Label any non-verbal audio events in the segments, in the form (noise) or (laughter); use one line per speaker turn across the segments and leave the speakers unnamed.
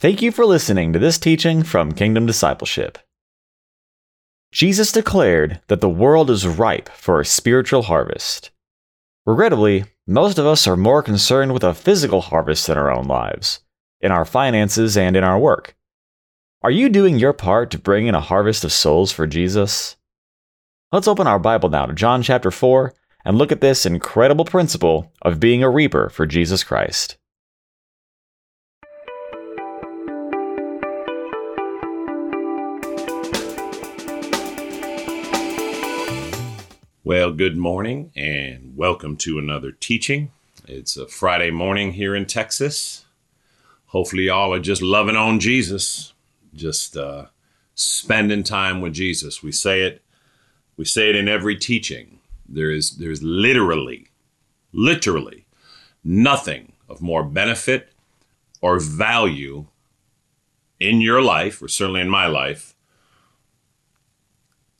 Thank you for listening to this teaching from Kingdom Discipleship. Jesus declared that the world is ripe for a spiritual harvest. Regrettably, most of us are more concerned with a physical harvest in our own lives, in our finances, and in our work. Are you doing your part to bring in a harvest of souls for Jesus? Let's open our Bible now to John chapter 4 and look at this incredible principle of being a reaper for Jesus Christ.
Well, good morning and welcome to another teaching. It's a Friday morning here in Texas. Hopefully, y'all are just loving on Jesus, just uh, spending time with Jesus. We say it, we say it in every teaching. There is, there's literally, literally nothing of more benefit or value in your life, or certainly in my life,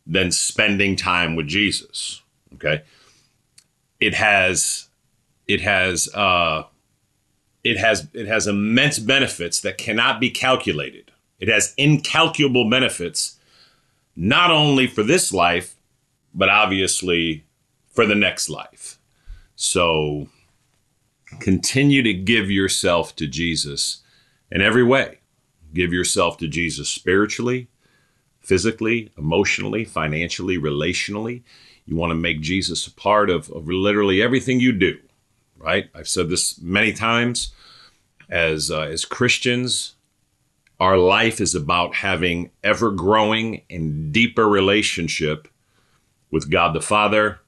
than spending time with Jesus. Okay. It has, it has, uh, it has, it has immense benefits that cannot be calculated. It has incalculable benefits, not only for this life, but obviously for the next life. So continue to give yourself to Jesus in every way. Give yourself to Jesus spiritually, physically, emotionally, financially, relationally. You want to make Jesus a part of, of literally everything you do, right? I've said this many times. As, uh, as Christians, our life is about having ever growing and deeper relationship with God the Father,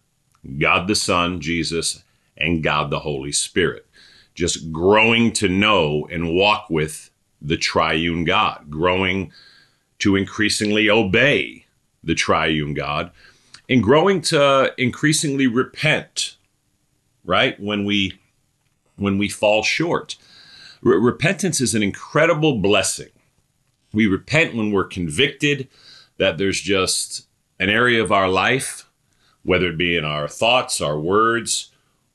God the Son, Jesus, and God the Holy Spirit. Just growing to know and walk with the triune God, growing to increasingly obey the triune God and growing to increasingly repent, right? When we when we fall short. R- repentance is an incredible blessing. We repent when we're convicted that there's just an area of our life, whether it be in our thoughts, our words,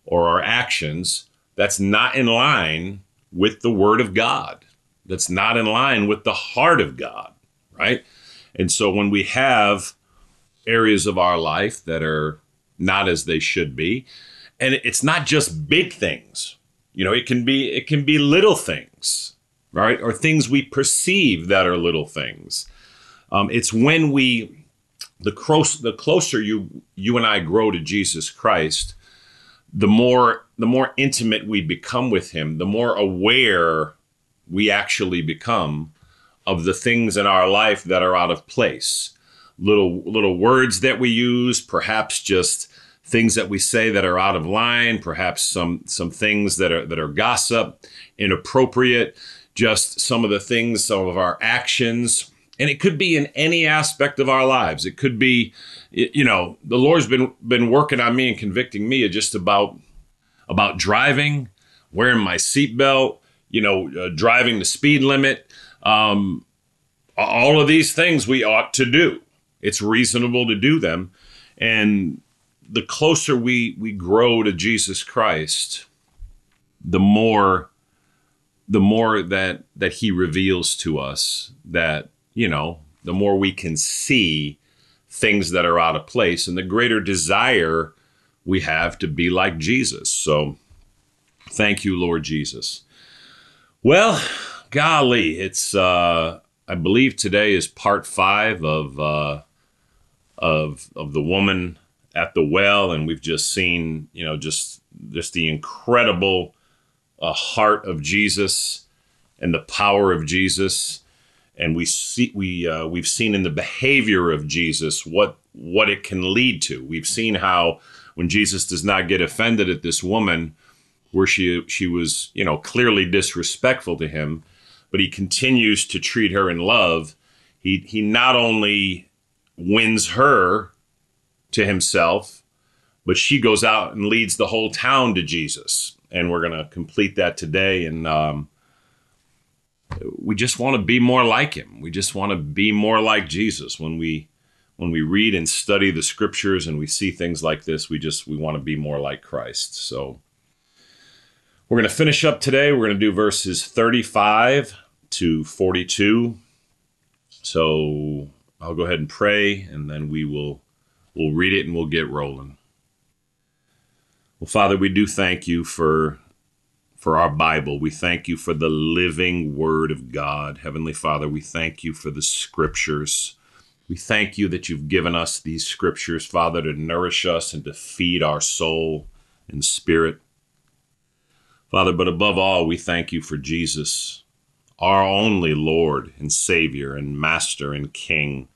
or our actions, that's not in line with the Word of God, that's not in line with the heart of God right? And so when we have areas of our life that are not as they should be, and it's not just big things, you know, it can be it can be little things, right? Or things we perceive that are little things. Um, it's when we the close the closer you you and I grow to Jesus Christ, the more the more intimate we become with him, the more aware we actually become of the things in our life that are out of place. Little little words that we use, perhaps just things that we say that are out of line, perhaps some some things that are that are gossip, inappropriate, just some of the things, some of our actions. And it could be in any aspect of our lives. It could be, you know, the Lord's been been working on me and convicting me just about about driving, wearing my seatbelt, you know, uh, driving the speed limit, um, all of these things we ought to do. It's reasonable to do them. And the closer we, we grow to Jesus Christ, the more the more that that he reveals to us that you know the more we can see things that are out of place and the greater desire we have to be like Jesus so thank you lord jesus well golly, it's uh, I believe today is part five of uh, of of the woman at the well, and we've just seen you know just just the incredible uh, heart of Jesus and the power of Jesus, and we see we uh, we've seen in the behavior of Jesus what what it can lead to. We've seen how when Jesus does not get offended at this woman, where she she was you know clearly disrespectful to him but he continues to treat her in love. He he not only wins her to himself, but she goes out and leads the whole town to Jesus. And we're going to complete that today. And um, we just want to be more like him. We just want to be more like Jesus when we when we read and study the scriptures and we see things like this. We just we want to be more like Christ. So we're going to finish up today. We're going to do verses 35 to 42. So I'll go ahead and pray and then we will we'll read it and we'll get rolling. Well, Father, we do thank you for for our Bible. We thank you for the living word of God. Heavenly Father, we thank you for the scriptures. We thank you that you've given us these scriptures, Father, to nourish us and to feed our soul and spirit. Father, but above all, we thank you for Jesus, our only Lord and Savior and Master and King.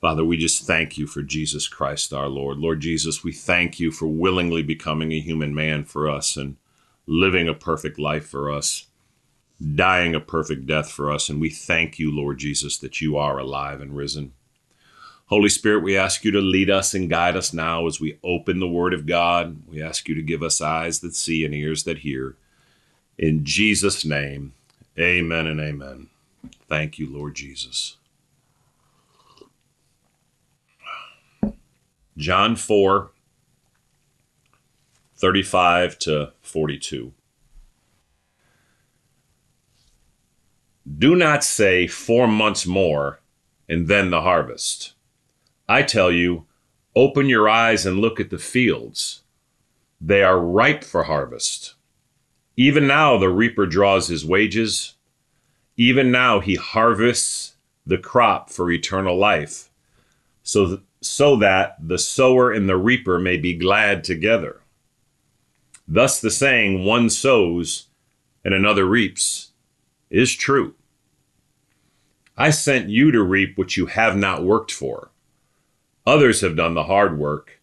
Father, we just thank you for Jesus Christ our Lord. Lord Jesus, we thank you for willingly becoming a human man for us and living a perfect life for us, dying a perfect death for us. And we thank you, Lord Jesus, that you are alive and risen. Holy Spirit, we ask you to lead us and guide us now as we open the Word of God. We ask you to give us eyes that see and ears that hear. In Jesus' name, amen and amen. Thank you, Lord Jesus. John 4, 35 to 42. Do not say four months more and then the harvest I tell you, open your eyes and look at the fields. They are ripe for harvest. Even now the reaper draws his wages. Even now he harvests the crop for eternal life, so, th- so that the sower and the reaper may be glad together. Thus the saying, one sows and another reaps, is true. I sent you to reap what you have not worked for. Others have done the hard work,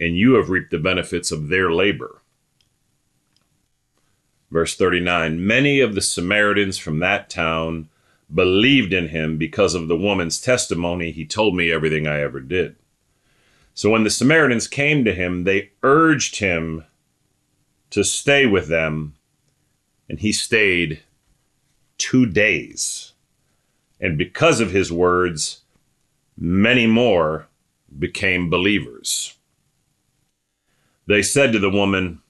and you have reaped the benefits of their labor. Verse 39 Many of the Samaritans from that town believed in him because of the woman's testimony. He told me everything I ever did. So when the Samaritans came to him, they urged him to stay with them, and he stayed two days. And because of his words, many more became believers. They said to the woman,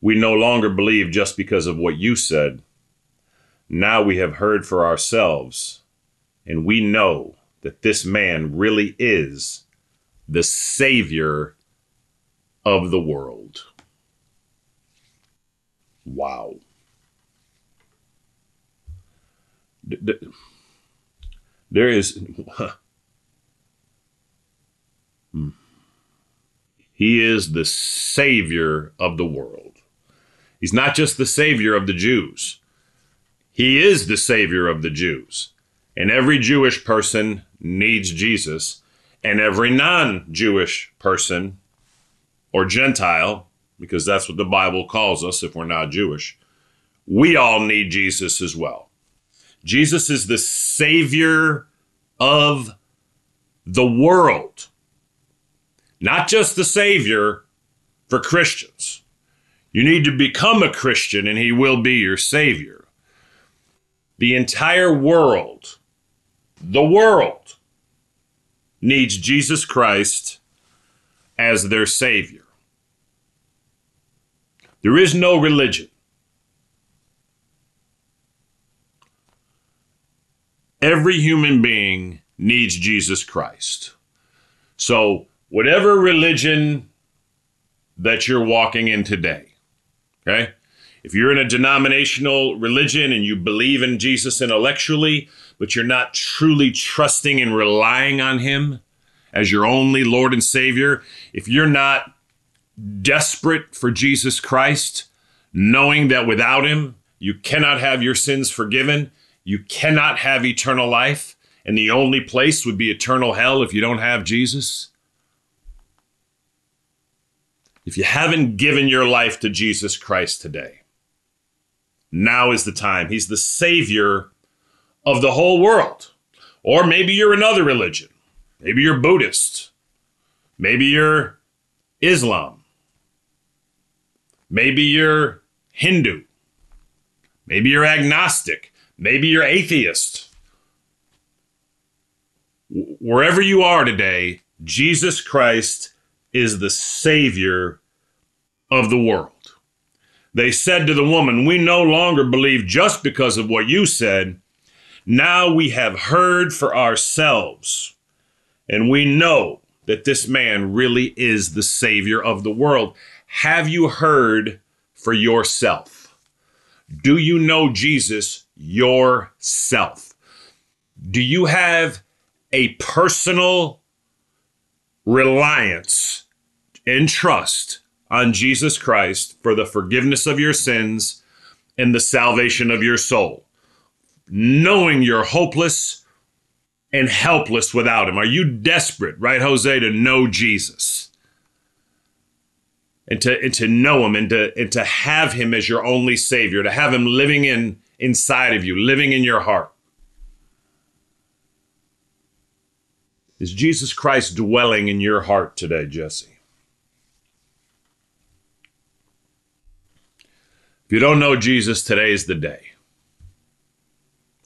We no longer believe just because of what you said. Now we have heard for ourselves, and we know that this man really is the Savior of the world. Wow. There is (laughs) hmm. He is the Savior of the world. He's not just the Savior of the Jews, He is the Savior of the Jews. And every Jewish person needs Jesus, and every non Jewish person or Gentile, because that's what the Bible calls us if we're not Jewish, we all need Jesus as well. Jesus is the Savior of the world not just the Savior for Christians. You need to become a Christian and He will be your Savior. The entire world, the world, needs Jesus Christ as their Savior. There is no religion. Every human being needs Jesus Christ. So whatever religion that you're walking in today, okay? If you're in a denominational religion and you believe in Jesus intellectually, but you're not truly trusting and relying on Him as your only Lord and Savior, if you're not desperate for Jesus Christ, knowing that without Him, you cannot have your sins forgiven, you cannot have eternal life, and the only place would be eternal hell if you don't have Jesus, if you haven't given your life to Jesus Christ today, now is the time. He's the Savior of the whole world. Or maybe you're another religion. Maybe you're Buddhist. Maybe you're Islam. Maybe you're Hindu. Maybe you're agnostic. Maybe you're atheist. Wherever you are today, Jesus Christ is the Savior of the world. They said to the woman, We no longer believe just because of what you said. Now we have heard for ourselves, and we know that this man really is the Savior of the world. Have you heard for yourself? Do you know Jesus yourself? Do you have a personal reliance and trust on Jesus Christ for the forgiveness of your sins and the salvation of your soul? Knowing you're hopeless and helpless without him. Are you desperate, right, Jose, to know Jesus? And to, and to know him and to, and to have him as your only savior, to have him living in inside of you, living in your heart. Is Jesus Christ dwelling in your heart today, Jesse? If you don't know Jesus, today is the day.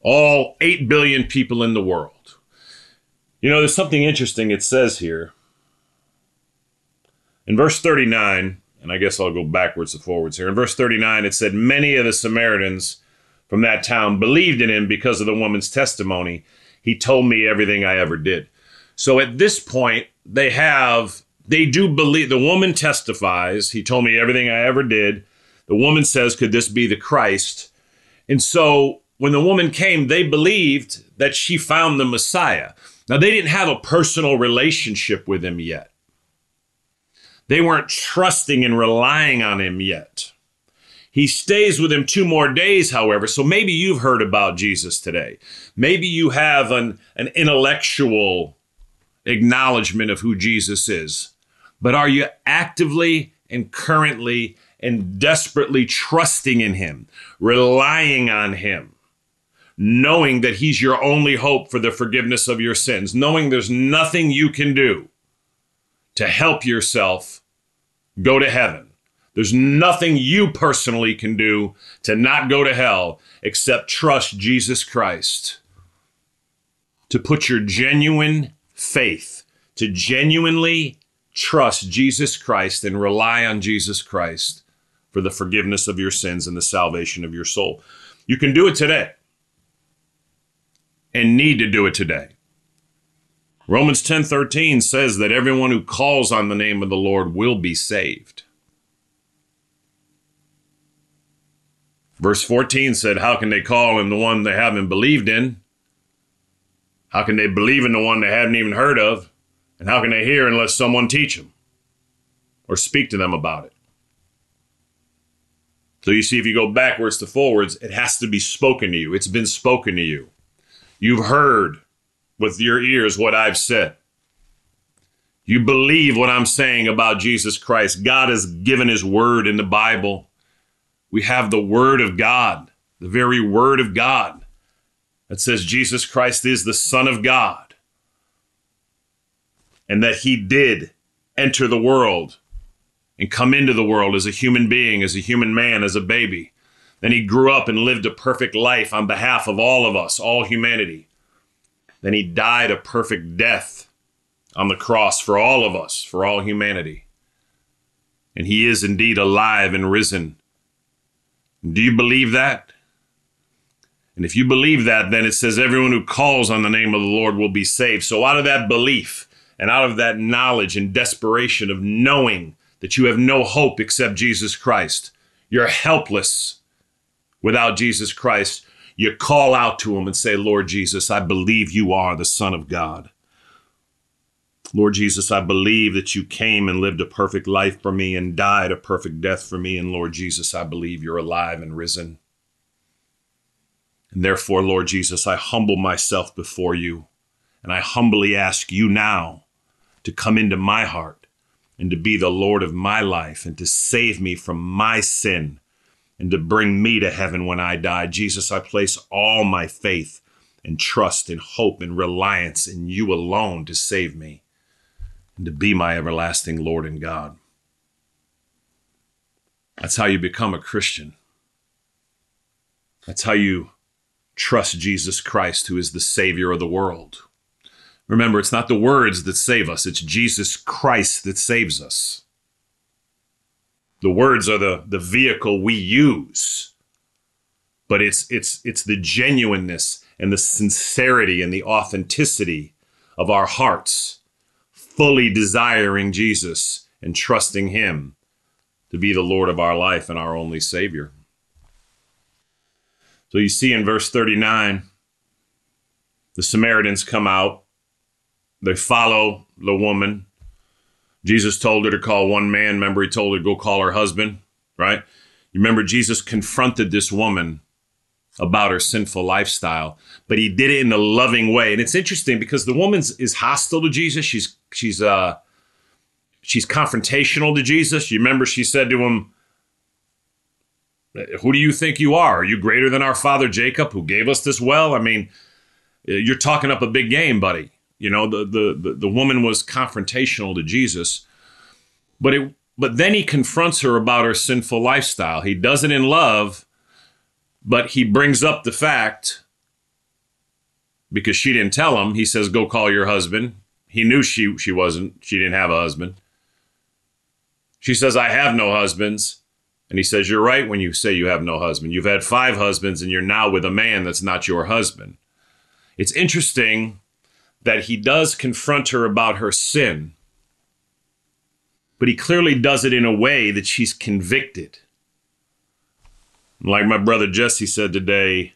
All 8 billion people in the world. You know, there's something interesting it says here. In verse 39, and I guess I'll go backwards to forwards here. In verse 39, it said, Many of the Samaritans from that town believed in him because of the woman's testimony. He told me everything I ever did. So at this point, they have, they do believe, the woman testifies. He told me everything I ever did. The woman says, Could this be the Christ? And so when the woman came, they believed that she found the Messiah. Now, they didn't have a personal relationship with him yet. They weren't trusting and relying on him yet. He stays with him two more days, however. So maybe you've heard about Jesus today. Maybe you have an, an intellectual acknowledgement of who Jesus is. But are you actively and currently and desperately trusting in Him, relying on Him, knowing that He's your only hope for the forgiveness of your sins, knowing there's nothing you can do to help yourself go to heaven? There's nothing you personally can do to not go to hell except trust Jesus Christ. To put your genuine faith, to genuinely trust Jesus Christ and rely on Jesus Christ for the forgiveness of your sins and the salvation of your soul. You can do it today and need to do it today. Romans 10:13 says that everyone who calls on the name of the Lord will be saved. Verse 14 said, How can they call on the one they haven't believed in? How can they believe in the one they haven't even heard of? And how can they hear unless someone teach them or speak to them about it? So you see, if you go backwards to forwards, it has to be spoken to you. It's been spoken to you. You've heard with your ears what I've said. You believe what I'm saying about Jesus Christ. God has given his word in the Bible. We have the word of God, the very word of God that says Jesus Christ is the Son of God and that he did enter the world and come into the world as a human being, as a human man, as a baby. Then he grew up and lived a perfect life on behalf of all of us, all humanity. Then he died a perfect death on the cross for all of us, for all humanity. And he is indeed alive and risen. Do you believe that? And if you believe that, then it says everyone who calls on the name of the Lord will be saved. So, out of that belief and out of that knowledge and desperation of knowing that you have no hope except Jesus Christ, you're helpless without Jesus Christ, you call out to him and say, Lord Jesus, I believe you are the Son of God. Lord Jesus, I believe that you came and lived a perfect life for me and died a perfect death for me. And Lord Jesus, I believe you're alive and risen. And therefore, Lord Jesus, I humble myself before you, and I humbly ask you now to come into my heart and to be the Lord of my life and to save me from my sin and to bring me to heaven when I die. Jesus, I place all my faith and trust and hope and reliance in you alone to save me and to be my everlasting Lord and God. That's how you become a Christian. That's how you trust Jesus Christ, who is the Savior of the world. Remember, it's not the words that save us, it's Jesus Christ that saves us. The words are the, the vehicle we use, but it's, it's, it's the genuineness and the sincerity and the authenticity of our hearts, fully desiring Jesus and trusting Him to be the Lord of our life and our only Savior. So you see in verse 39, the Samaritans come out, they follow the woman. Jesus told her to call one man. Remember, he told her to go call her husband, right? You remember, Jesus confronted this woman about her sinful lifestyle, but he did it in a loving way. And it's interesting because the woman is hostile to Jesus. She's she's uh she's confrontational to Jesus. You remember she said to him, who do you think you are? Are you greater than our father Jacob, who gave us this well? I mean, uh, you're talking up a big game, buddy. You know, the the the, the woman was confrontational to Jesus, but it but then he confronts her about her sinful lifestyle. He does it in love, but he brings up the fact because she didn't tell him. He says, "Go call your husband." He knew she she wasn't. She didn't have a husband. She says, "I have no husbands." And he says, You're right when you say you have no husband. You've had five husbands and you're now with a man that's not your husband. It's interesting that he does confront her about her sin, but he clearly does it in a way that she's convicted. Like my brother Jesse said today,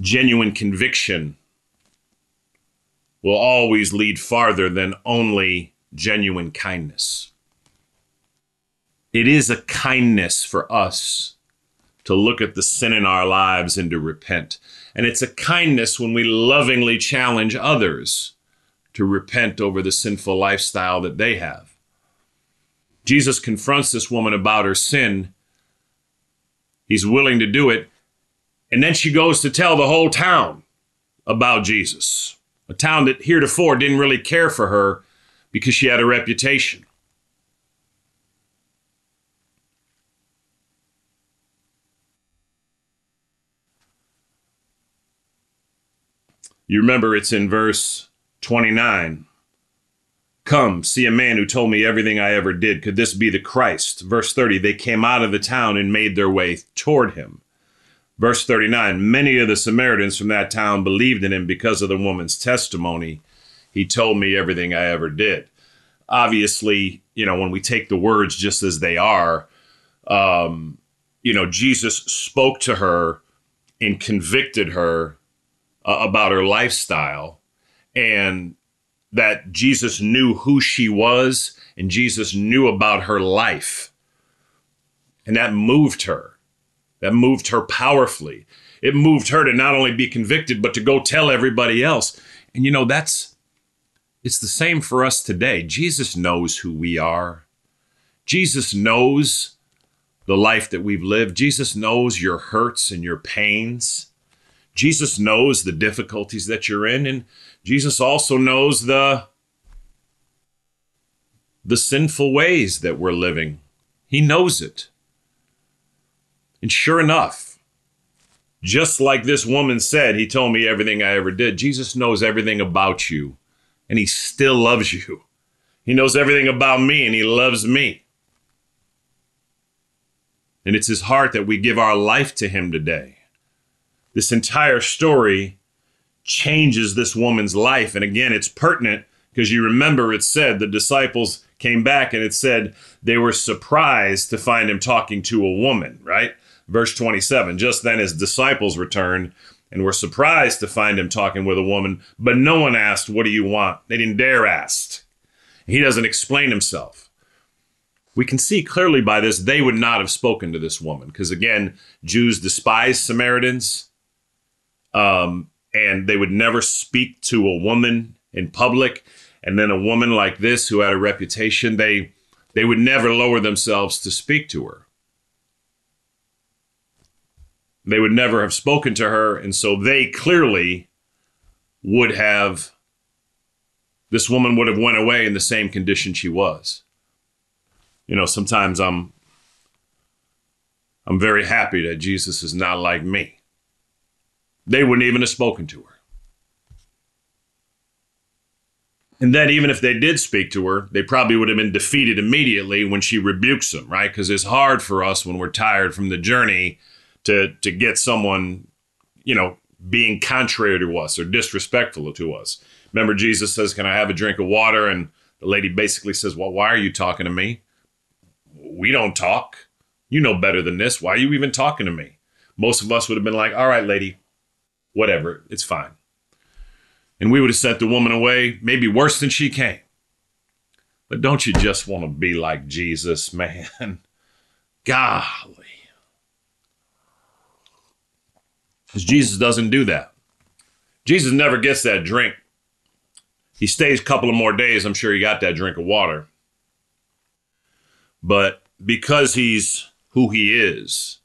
genuine conviction will always lead farther than only genuine kindness it is a kindness for us to look at the sin in our lives and to repent. And it's a kindness when we lovingly challenge others to repent over the sinful lifestyle that they have. Jesus confronts this woman about her sin. He's willing to do it. And then she goes to tell the whole town about Jesus, a town that heretofore didn't really care for her because she had a reputation. You remember it's in verse 29. Come, see a man who told me everything I ever did. Could this be the Christ? Verse 30, they came out of the town and made their way toward him. Verse 39, many of the Samaritans from that town believed in him because of the woman's testimony. He told me everything I ever did. Obviously, you know, when we take the words just as they are, um, you know, Jesus spoke to her and convicted her uh, about her lifestyle and that Jesus knew who she was and Jesus knew about her life. And that moved her. That moved her powerfully. It moved her to not only be convicted, but to go tell everybody else. And you know, that's, it's the same for us today. Jesus knows who we are. Jesus knows the life that we've lived. Jesus knows your hurts and your pains. Jesus knows the difficulties that you're in, and Jesus also knows the the sinful ways that we're living. He knows it. And sure enough, just like this woman said, he told me everything I ever did. Jesus knows everything about you, and he still loves you. He knows everything about me, and he loves me. And it's his heart that we give our life to him today this entire story changes this woman's life. And again, it's pertinent because you remember it said the disciples came back and it said they were surprised to find him talking to a woman, right? Verse 27 Just then his disciples returned and were surprised to find him talking with a woman, but no one asked, What do you want? They didn't dare ask. He doesn't explain himself. We can see clearly by this they would not have spoken to this woman because, again, Jews despise Samaritans um, and they would never speak to a woman in public. And then a woman like this who had a reputation, they they would never lower themselves to speak to her. They would never have spoken to her, and so they clearly would have this woman would have went away in the same condition she was. You know, sometimes I'm I'm very happy that Jesus is not like me. They wouldn't even have spoken to her. And then, even if they did speak to her, they probably would have been defeated immediately when she rebukes them, right? Because it's hard for us when we're tired from the journey to to get someone, you know, being contrary to us or disrespectful to us. Remember, Jesus says, "Can I have a drink of water?" And the lady basically says, "Well, why are you talking to me? We don't talk. You know better than this. Why are you even talking to me?" Most of us would have been like, "All right, lady, whatever, it's fine." and we would have sent the woman away, maybe worse than she came. But don't you just want to be like Jesus, man? (laughs) Golly. Because Jesus doesn't do that. Jesus never gets that drink. He stays a couple of more days. I'm sure he got that drink of water. But because he's who he is,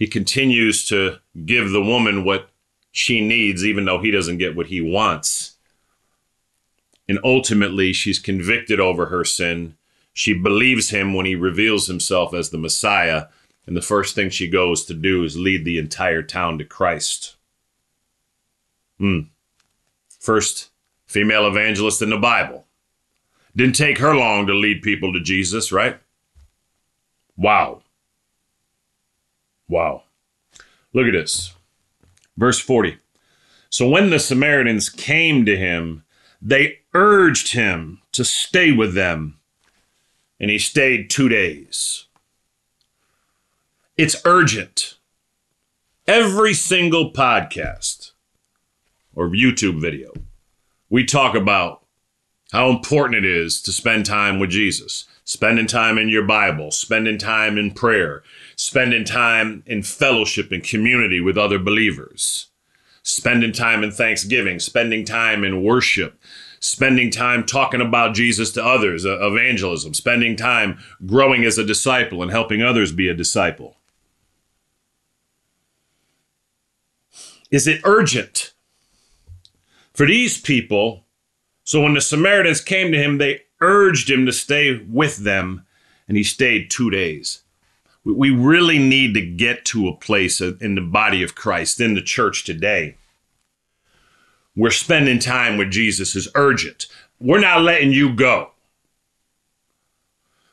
he continues to give the woman what she needs, even though he doesn't get what he wants. And ultimately, she's convicted over her sin. She believes him when he reveals himself as the Messiah. And the first thing she goes to do is lead the entire town to Christ. Hmm. First female evangelist in the Bible. Didn't take her long to lead people to Jesus, right? Wow. Wow. Look at this. Verse 40. So when the Samaritans came to him, they urged him to stay with them, and he stayed two days. It's urgent. Every single podcast or YouTube video, we talk about how important it is to spend time with Jesus, spending time in your Bible, spending time in prayer, spending time in fellowship and community with other believers, spending time in thanksgiving, spending time in worship, spending time talking about Jesus to others, uh, evangelism, spending time growing as a disciple and helping others be a disciple. Is it urgent for these people? So when the Samaritans came to him, they urged him to stay with them, and he stayed two days we really need to get to a place in the body of Christ, in the church today, where spending time with Jesus is urgent. We're not letting you go.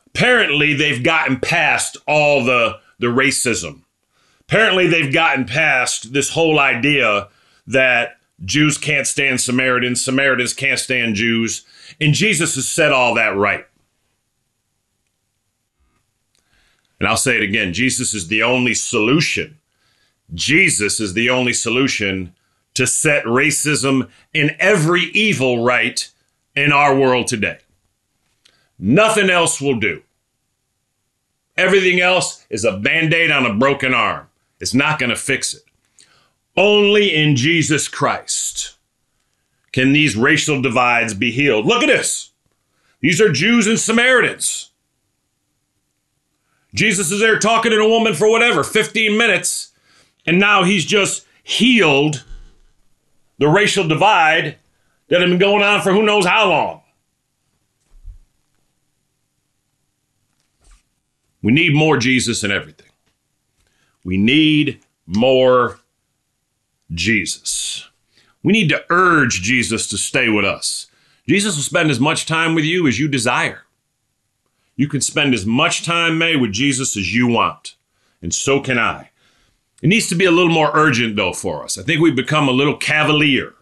Apparently, they've gotten past all the, the racism. Apparently, they've gotten past this whole idea that Jews can't stand Samaritans, Samaritans can't stand Jews. And Jesus has said all that right. And I'll say it again Jesus is the only solution. Jesus is the only solution to set racism and every evil right in our world today. Nothing else will do. Everything else is a band aid on a broken arm. It's not going to fix it. Only in Jesus Christ can these racial divides be healed. Look at this. These are Jews and Samaritans. Jesus is there talking to a woman for whatever, 15 minutes, and now he's just healed the racial divide that had been going on for who knows how long. We need more Jesus in everything. We need more Jesus. We need to urge Jesus to stay with us. Jesus will spend as much time with you as you desire. You can spend as much time, May, with Jesus as you want. And so can I. It needs to be a little more urgent, though, for us. I think we've become a little cavalier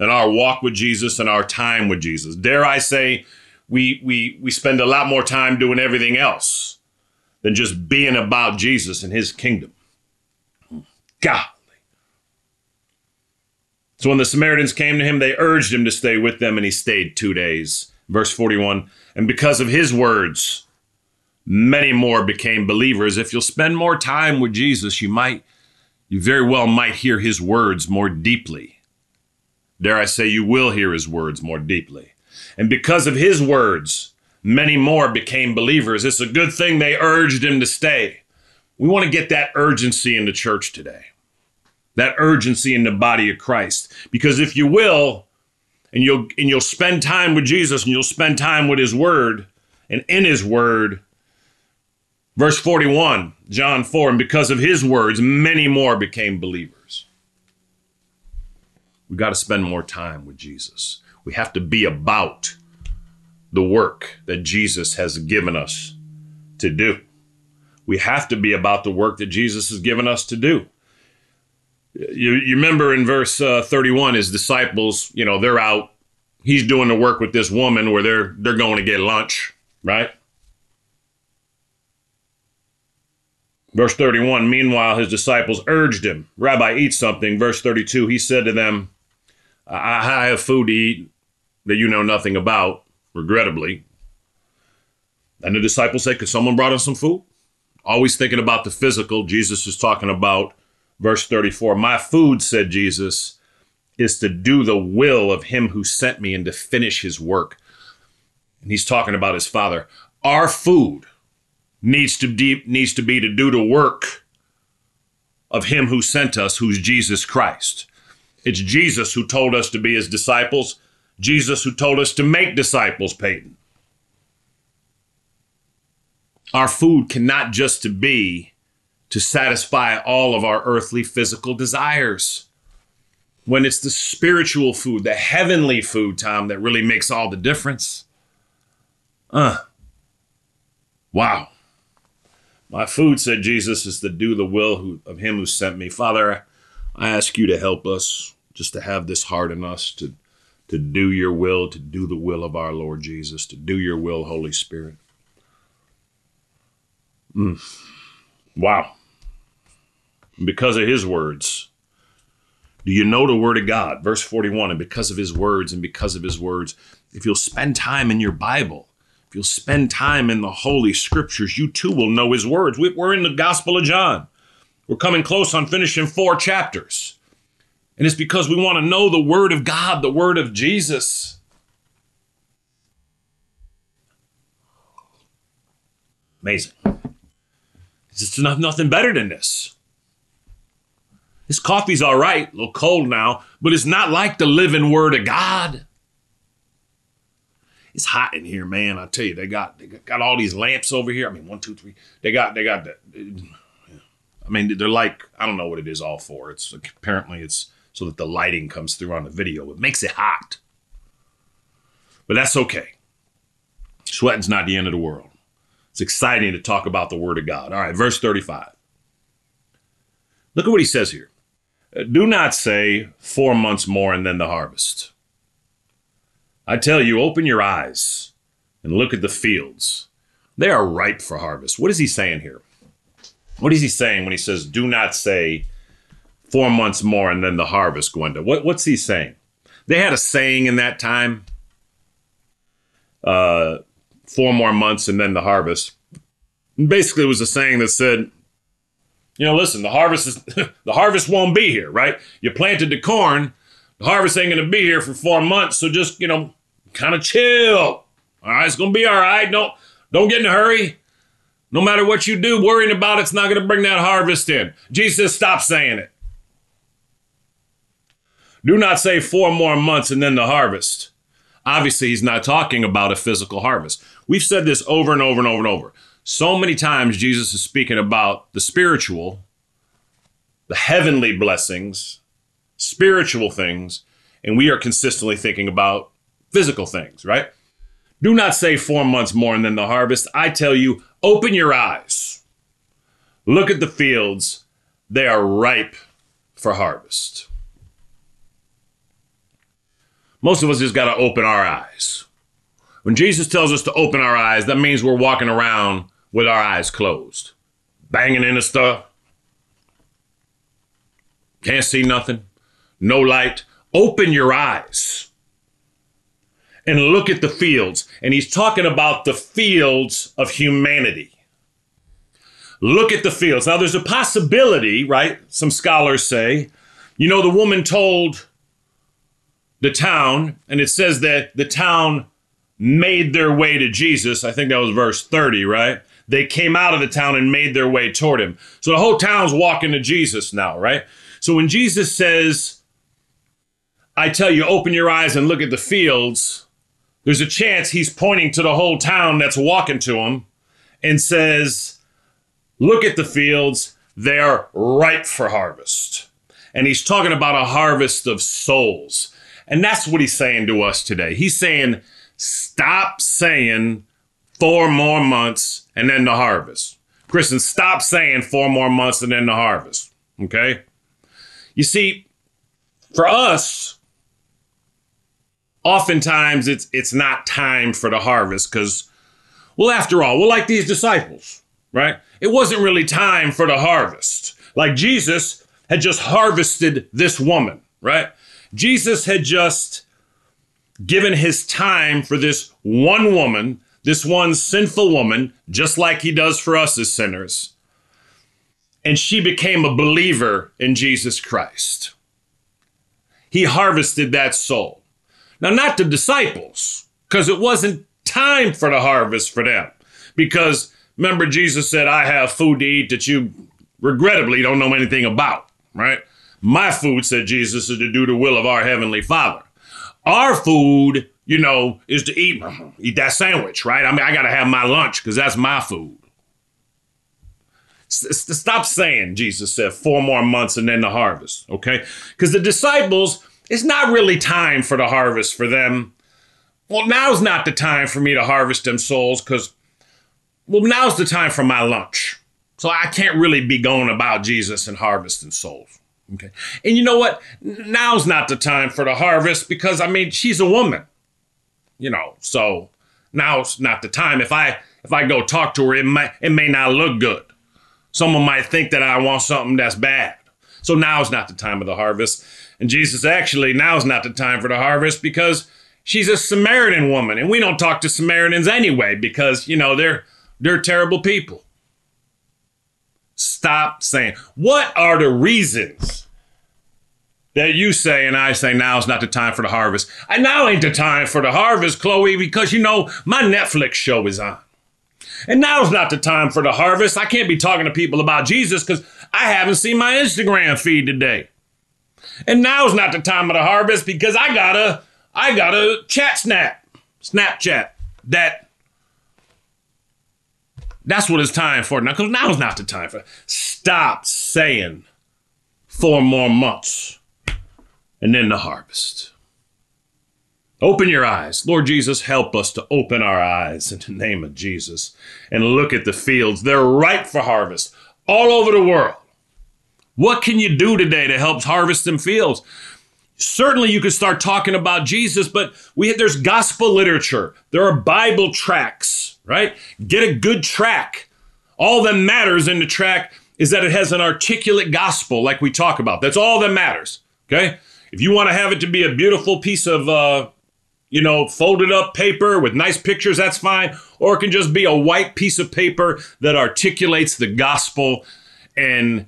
in our walk with Jesus and our time with Jesus. Dare I say, we, we, we spend a lot more time doing everything else than just being about Jesus and his kingdom. Golly. So when the Samaritans came to him, they urged him to stay with them, and he stayed two days. Verse 41 And because of his words, many more became believers. If you'll spend more time with Jesus, you might, you very well might hear his words more deeply. Dare I say, you will hear his words more deeply. And because of his words, many more became believers. It's a good thing they urged him to stay. We want to get that urgency in the church today, that urgency in the body of Christ. Because if you will, and you'll and you'll spend time with Jesus and you'll spend time with his word and in his word verse 41 John 4 and because of his words many more became believers we got to spend more time with Jesus We have to be about the work that Jesus has given us to do. We have to be about the work that Jesus has given us to do. You, you remember in verse uh, 31, his disciples, you know, they're out. He's doing the work with this woman where they're they're going to get lunch, right? Verse 31 Meanwhile, his disciples urged him, Rabbi, eat something. Verse 32 He said to them, I have food to eat that you know nothing about, regrettably. And the disciples said, Could someone brought us some food? Always thinking about the physical, Jesus is talking about verse 34. My food, said Jesus, is to do the will of him who sent me and to finish his work. And he's talking about his Father. Our food needs to deep needs to be to do the work of him who sent us who's Jesus Christ. It's Jesus who told us to be his disciples, Jesus who told us to make disciples, Peyton. Our food cannot just to be to satisfy all of our earthly physical desires. When it's the spiritual food, the heavenly food, Tom, that really makes all the difference. Uh. Wow. My food, said Jesus, is to do the will of him who sent me. Father, I ask you to help us just to have this heart in us to, to do your will, to do the will of our Lord Jesus, to do your will, Holy Spirit. Mm. Wow. Because of his words. Do you know the word of God? Verse 41 and because of his words and because of his words, if you'll spend time in your Bible, if you'll spend time in the Holy Scriptures, you too will know His words. We're in the Gospel of John. We're coming close on finishing four chapters. And it's because we want to know the Word of God, the Word of Jesus. Amazing. Not, nothing better than this. This coffee's all right, a little cold now, but it's not like the living Word of God it's hot in here, man. I tell you, they got they got all these lamps over here. I mean, one, two, three. They got they got that. I mean, they're like I don't know what it is all for. It's apparently it's so that the lighting comes through on the video. It makes it hot, but that's okay. Sweating's not the end of the world. It's exciting to talk about the Word of God. All right, verse 35. Look at what he says here. Do not say four months more and then the harvest. I tell you, open your eyes and look at the fields. They are ripe for harvest. What is he saying here? What is he saying when he says, do not say four months more and then the harvest, Gwenda? What, what's he saying? They had a saying in that time uh, four more months and then the harvest. Basically, it was a saying that said, you know, listen, the harvest is (laughs) the harvest won't be here, right? You planted the corn, the harvest ain't gonna be here for four months, so just you know, kind of chill. All right, it's gonna be all right. Don't don't get in a hurry. No matter what you do, worrying about it's not gonna bring that harvest in. Jesus, stop saying it. Do not say four more months and then the harvest. Obviously, he's not talking about a physical harvest. We've said this over and over and over and over. So many times, Jesus is speaking about the spiritual, the heavenly blessings, spiritual things, and we are consistently thinking about physical things, right? Do not say four months more and then the harvest. I tell you, open your eyes. Look at the fields. They are ripe for harvest. Most of us just got to open our eyes. When Jesus tells us to open our eyes, that means we're walking around with our eyes closed, banging into stuff. Can't see nothing no light. Open your eyes and look at the fields. And he's talking about the fields of humanity. Look at the fields. Now, there's a possibility, right? Some scholars say, you know, the woman told the town, and it says that the town made their way to Jesus. I think that was verse 30, right? They came out of the town and made their way toward him. So the whole town's walking to Jesus now, right? So when Jesus says, I tell you, open your eyes and look at the fields, there's a chance he's pointing to the whole town that's walking to him and says, Look at the fields, they are ripe for harvest. And he's talking about a harvest of souls. And that's what he's saying to us today. He's saying, stop saying four more months and then the harvest. Kristen, stop saying four more months and then the harvest. Okay? You see, for us, oftentimes it's it's not time for the harvest because well after all we're like these disciples right it wasn't really time for the harvest like jesus had just harvested this woman right jesus had just given his time for this one woman this one sinful woman just like he does for us as sinners and she became a believer in jesus christ he harvested that soul now, not the disciples, because it wasn't time for the harvest for them. Because remember, Jesus said, I have food to eat that you regrettably don't know anything about, right? My food, said Jesus, is to do the will of our Heavenly Father. Our food, you know, is to eat, eat that sandwich, right? I mean, I got to have my lunch because that's my food. Stop saying, Jesus said, four more months and then the harvest, okay? Because the disciples, it's not really time for the harvest for them. Well, now's not the time for me to harvest them souls because, well, now's the time for my lunch. So I can't really be going about Jesus and harvesting souls. Okay. And you know what? Now's not the time for the harvest because, I mean, she's a woman, you know, so now's not the time. If I, if I go talk to her, it might, it may not look good. Someone might think that I want something that's bad. So now's not the time of the harvest. And Jesus actually, now's not the time for the harvest because she's a Samaritan woman. And we don't talk to Samaritans anyway because, you know, they're they're terrible people. Stop saying. What are the reasons that you say and I say now's not the time for the harvest? And now ain't the time for the harvest, Chloe, because you know my Netflix show is on. And now's not the time for the harvest. I can't be talking to people about Jesus because I haven't seen my Instagram feed today. And now's not the time of the harvest because I got a I got a chat snap, Snapchat that that's what it's time for now. Because now's not the time for. Stop saying four more months and then the harvest. Open your eyes. Lord Jesus, help us to open our eyes in the name of Jesus and look at the fields. They're ripe for harvest all over the world. What can you do today to help harvest them fields? Certainly, you could start talking about Jesus, but we there's gospel literature. There are Bible tracks, right? Get a good track. All that matters in the track is that it has an articulate gospel, like we talk about. That's all that matters. Okay. If you want to have it to be a beautiful piece of, uh, you know, folded up paper with nice pictures, that's fine. Or it can just be a white piece of paper that articulates the gospel and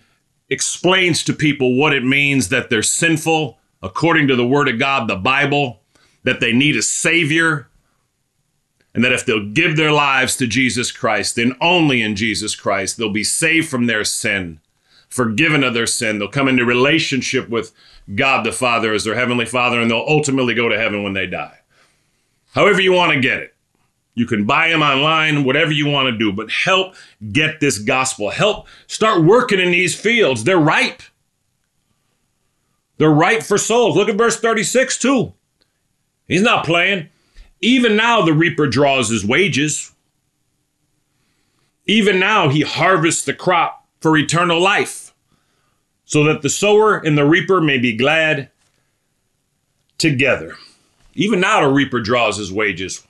explains to people what it means that they're sinful according to the Word of God, the Bible, that they need a Savior, and that if they'll give their lives to Jesus Christ, then only in Jesus Christ, they'll be saved from their sin, forgiven of their sin. They'll come into relationship with God the Father as their Heavenly Father, and they'll ultimately go to heaven when they die. However, you want to get it. You can buy them online, whatever you want to do, but help get this gospel. Help start working in these fields. They're ripe. They're ripe for souls. Look at verse 36 too. He's not playing. Even now, the reaper draws his wages. Even now, he harvests the crop for eternal life, so that the sower and the reaper may be glad together. Even now, the reaper draws his wages.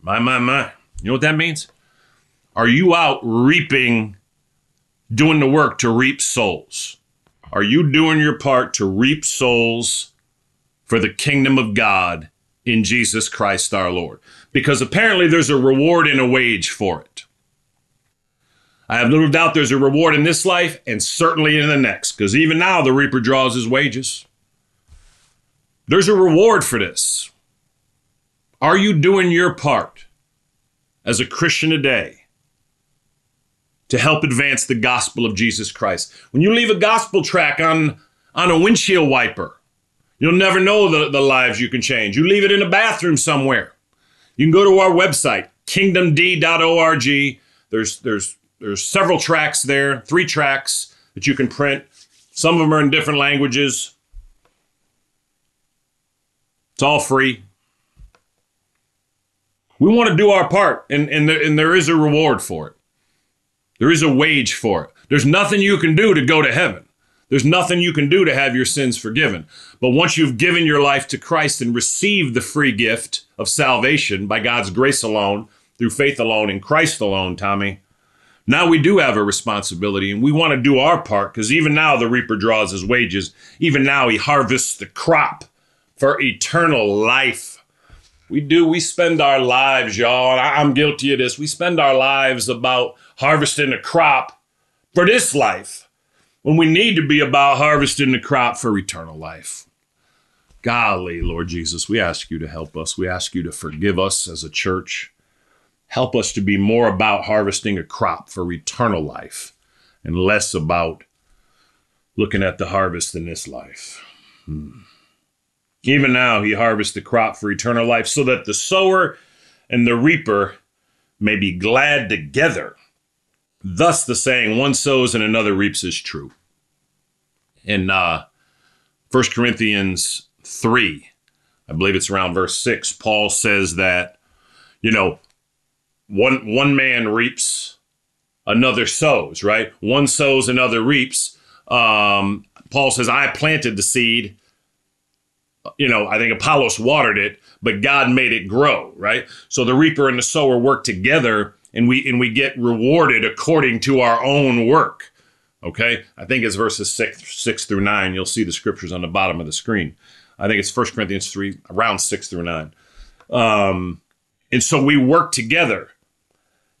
My, my, my. You know what that means? Are you out reaping, doing the work to reap souls? Are you doing your part to reap souls for the kingdom of God in Jesus Christ our Lord? Because apparently there's a reward and a wage for it. I have little doubt there's a reward in this life and certainly in the next, because even now the reaper draws his wages. There's a reward for this. Are you doing your part as a Christian today to help advance the gospel of Jesus Christ? When you leave a gospel track on, on a windshield wiper, you'll never know the, the lives you can change. You leave it in a bathroom somewhere. You can go to our website, kingdomd.org. There's, there's, there's several tracks there, three tracks that you can print. Some of them are in different languages. It's all free. We want to do our part, and, and, there, and there is a reward for it. There is a wage for it. There's nothing you can do to go to heaven. There's nothing you can do to have your sins forgiven. But once you've given your life to Christ and received the free gift of salvation by God's grace alone, through faith alone, in Christ alone, Tommy, now we do have a responsibility and we want to do our part because even now the reaper draws his wages. Even now he harvests the crop for eternal life. We do, we spend our lives, y'all, and I'm guilty of this. We spend our lives about harvesting a crop for this life when we need to be about harvesting the crop for eternal life. Golly, Lord Jesus, we ask you to help us. We ask you to forgive us as a church. Help us to be more about harvesting a crop for eternal life and less about looking at the harvest in this life. Hmm. Even now, he harvests the crop for eternal life so that the sower and the reaper may be glad together. Thus, the saying, one sows and another reaps is true. In uh, 1 Corinthians 3, I believe it's around verse 6, Paul says that, you know, one, one man reaps, another sows, right? One sows, another reaps. Um, Paul says, I planted the seed, you know, I think Apollos watered it, but God made it grow, right? So the reaper and the sower work together and we and we get rewarded according to our own work. Okay? I think it's verses 6, 6 through 9. You'll see the scriptures on the bottom of the screen. I think it's 1 Corinthians 3, around 6 through 9. Um, and so we work together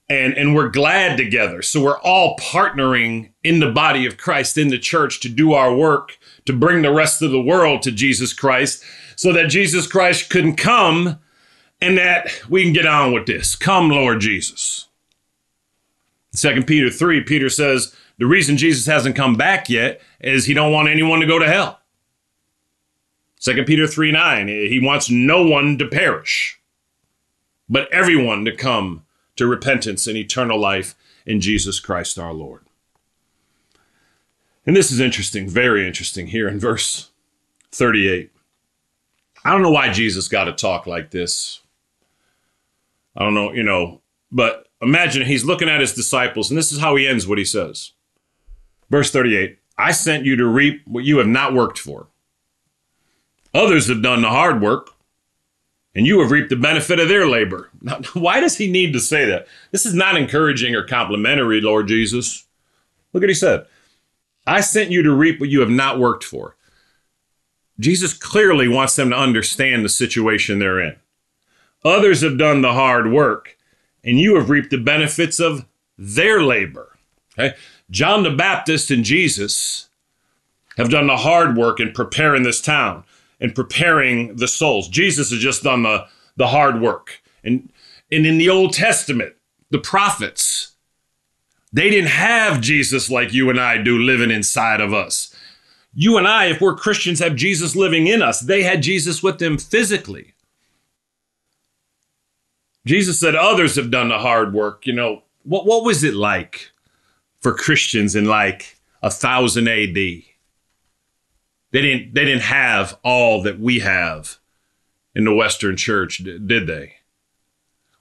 and and we're glad together. So we're all partnering in the body of Christ in the church to do our work to bring the rest of the world to Jesus Christ so that Jesus Christ can come and that we can get on with this. Come, Lord Jesus. Second Peter 3, Peter says the reason Jesus hasn't come back yet is he don't want anyone to go to hell. Second Peter 3 9, he wants no one to perish, but everyone to come to repentance and eternal life in Jesus Christ our Lord. And this is interesting, very interesting here in verse 38. I don't know why Jesus got to talk like this. I don't know, you know, but imagine he's looking at his disciples, and this is how he ends what he says. Verse 38 I sent you to reap what you have not worked for. Others have done the hard work, and you have reaped the benefit of their labor. Now, (laughs) why does he need to say that? This is not encouraging or complimentary, Lord Jesus. Look what he said. I sent you to reap what you have not worked for. Jesus clearly wants them to understand the situation they're in. Others have done the hard work, and you have reaped the benefits of their labor. Okay? John the Baptist and Jesus have done the hard work in preparing this town and preparing the souls. Jesus has just done the, the hard work. And, and in the Old Testament, the prophets, they didn't have Jesus like you and I do living inside of us. You and I, if we're Christians, have Jesus living in us. They had Jesus with them physically. Jesus said others have done the hard work. You know, what, what was it like for Christians in like a thousand AD? They didn't they didn't have all that we have in the Western Church, did they?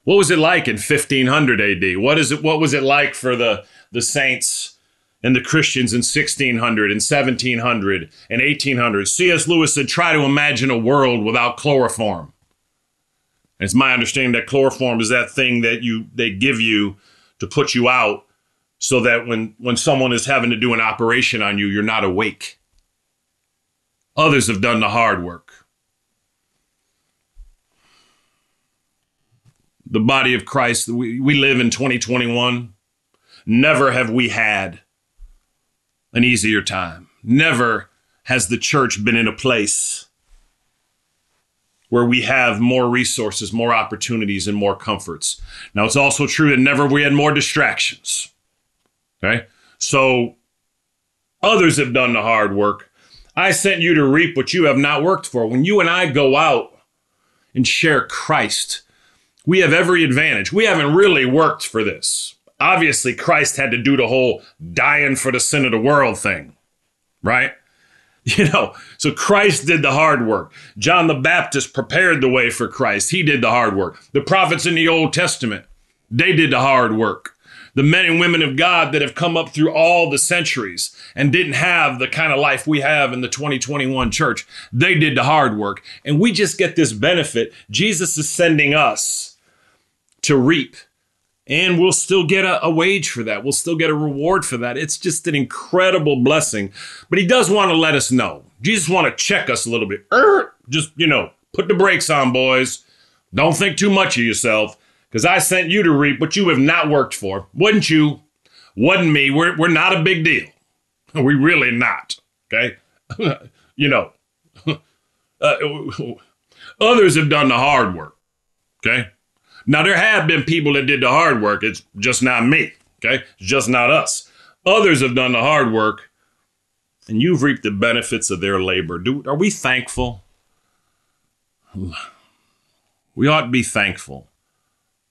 What was it like in 1500 AD? What is it? What was it like for the the saints and the Christians in 1600 and 1700 and 1800? C.S. Lewis said, "Try to imagine a world without chloroform." And it's my understanding that chloroform is that thing that you they give you to put you out, so that when when someone is having to do an operation on you, you're not awake. Others have done the hard work. The body of Christ, we, we live in 2021. Never have we had an easier time. Never has the church been in a place where we have more resources, more opportunities, and more comforts. Now, it's also true that never we had more distractions. Okay? So, others have done the hard work. I sent you to reap what you have not worked for. When you and I go out and share Christ, we have every advantage. We haven't really worked for this. Obviously, Christ had to do the whole dying for the sin of the world thing, right? (laughs) You know, so Christ did the hard work. John the Baptist prepared the way for Christ. He did the hard work. The prophets in the Old Testament, they did the hard work. The men and women of God that have come up through all the centuries and didn't have the kind of life we have in the 2021 church, they did the hard work. And we just get this benefit. Jesus is sending us to reap and we'll still get a, a, wage for that. We'll still get a reward for that. It's just an incredible blessing. But he does want to let us know. Jesus want to check us a little bit. Er, just, you know, put the brakes on, boys. Don't think too much of yourself, because I sent you to reap what you have not worked for. Wouldn't you? Wasn't me. We're, we're not a big deal. (laughs) We really not. Okay? (laughs) you know, (laughs) uh, others have done the hard work. Okay? Now, there have been people that did the hard work. It's just not me. Okay. It's just not us. Others have done the hard work and you've reaped the benefits of their labor. Do, are we thankful? (sighs) We ought to be thankful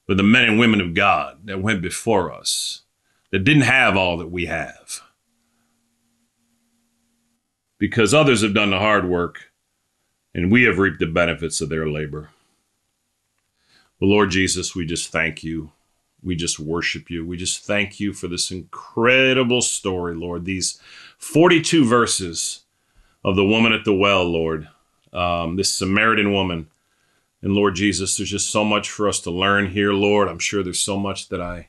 for the men and women of God that went before us, that didn't have all that we have. Because others have done the hard work and we have reaped the benefits of their labor. Well, Lord Jesus, we just thank you. We just worship you. We just thank you for this incredible story, Lord. These 42 verses of the woman at the well, Lord, um, this Samaritan woman. And Lord Jesus, there's just so much for us to learn here, Lord. I'm sure there's so much that I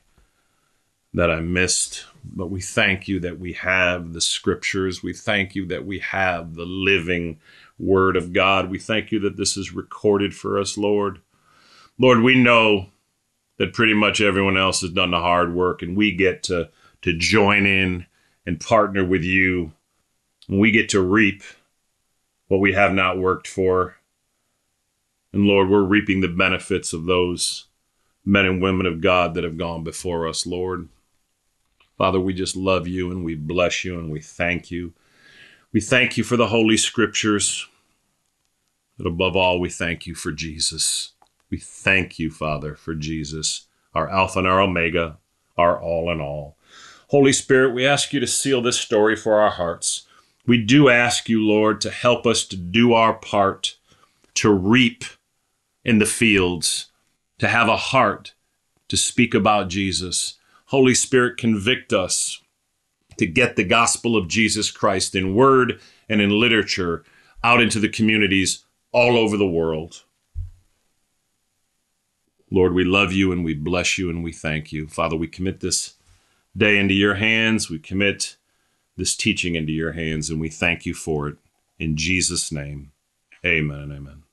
that I missed, but we thank you that we have the scriptures. We thank you that we have the living word of God. We thank you that this is recorded for us, Lord. Lord, we know that pretty much everyone else has done the hard work and we get to to join in and partner with you. And we get to reap what we have not worked for. And Lord, we're reaping the benefits of those men and women of God that have gone before us, Lord. Father, we just love you and we bless you and we thank you. We thank you for the Holy Scriptures. But above all, we thank you for Jesus. We thank you, Father, for Jesus, our Alpha and our Omega, our all in all. Holy Spirit, we ask you to seal this story for our hearts. We do ask you, Lord, to help us to do our part, to reap in the fields, to have a heart to speak about Jesus. Holy Spirit, convict us to get the gospel of Jesus Christ in word and in literature out into the communities all over the world. Lord, we love you and we bless you and we thank you. Father, we commit this day into your hands. We commit this teaching into your hands and we thank you for it. In Jesus' name, amen and amen.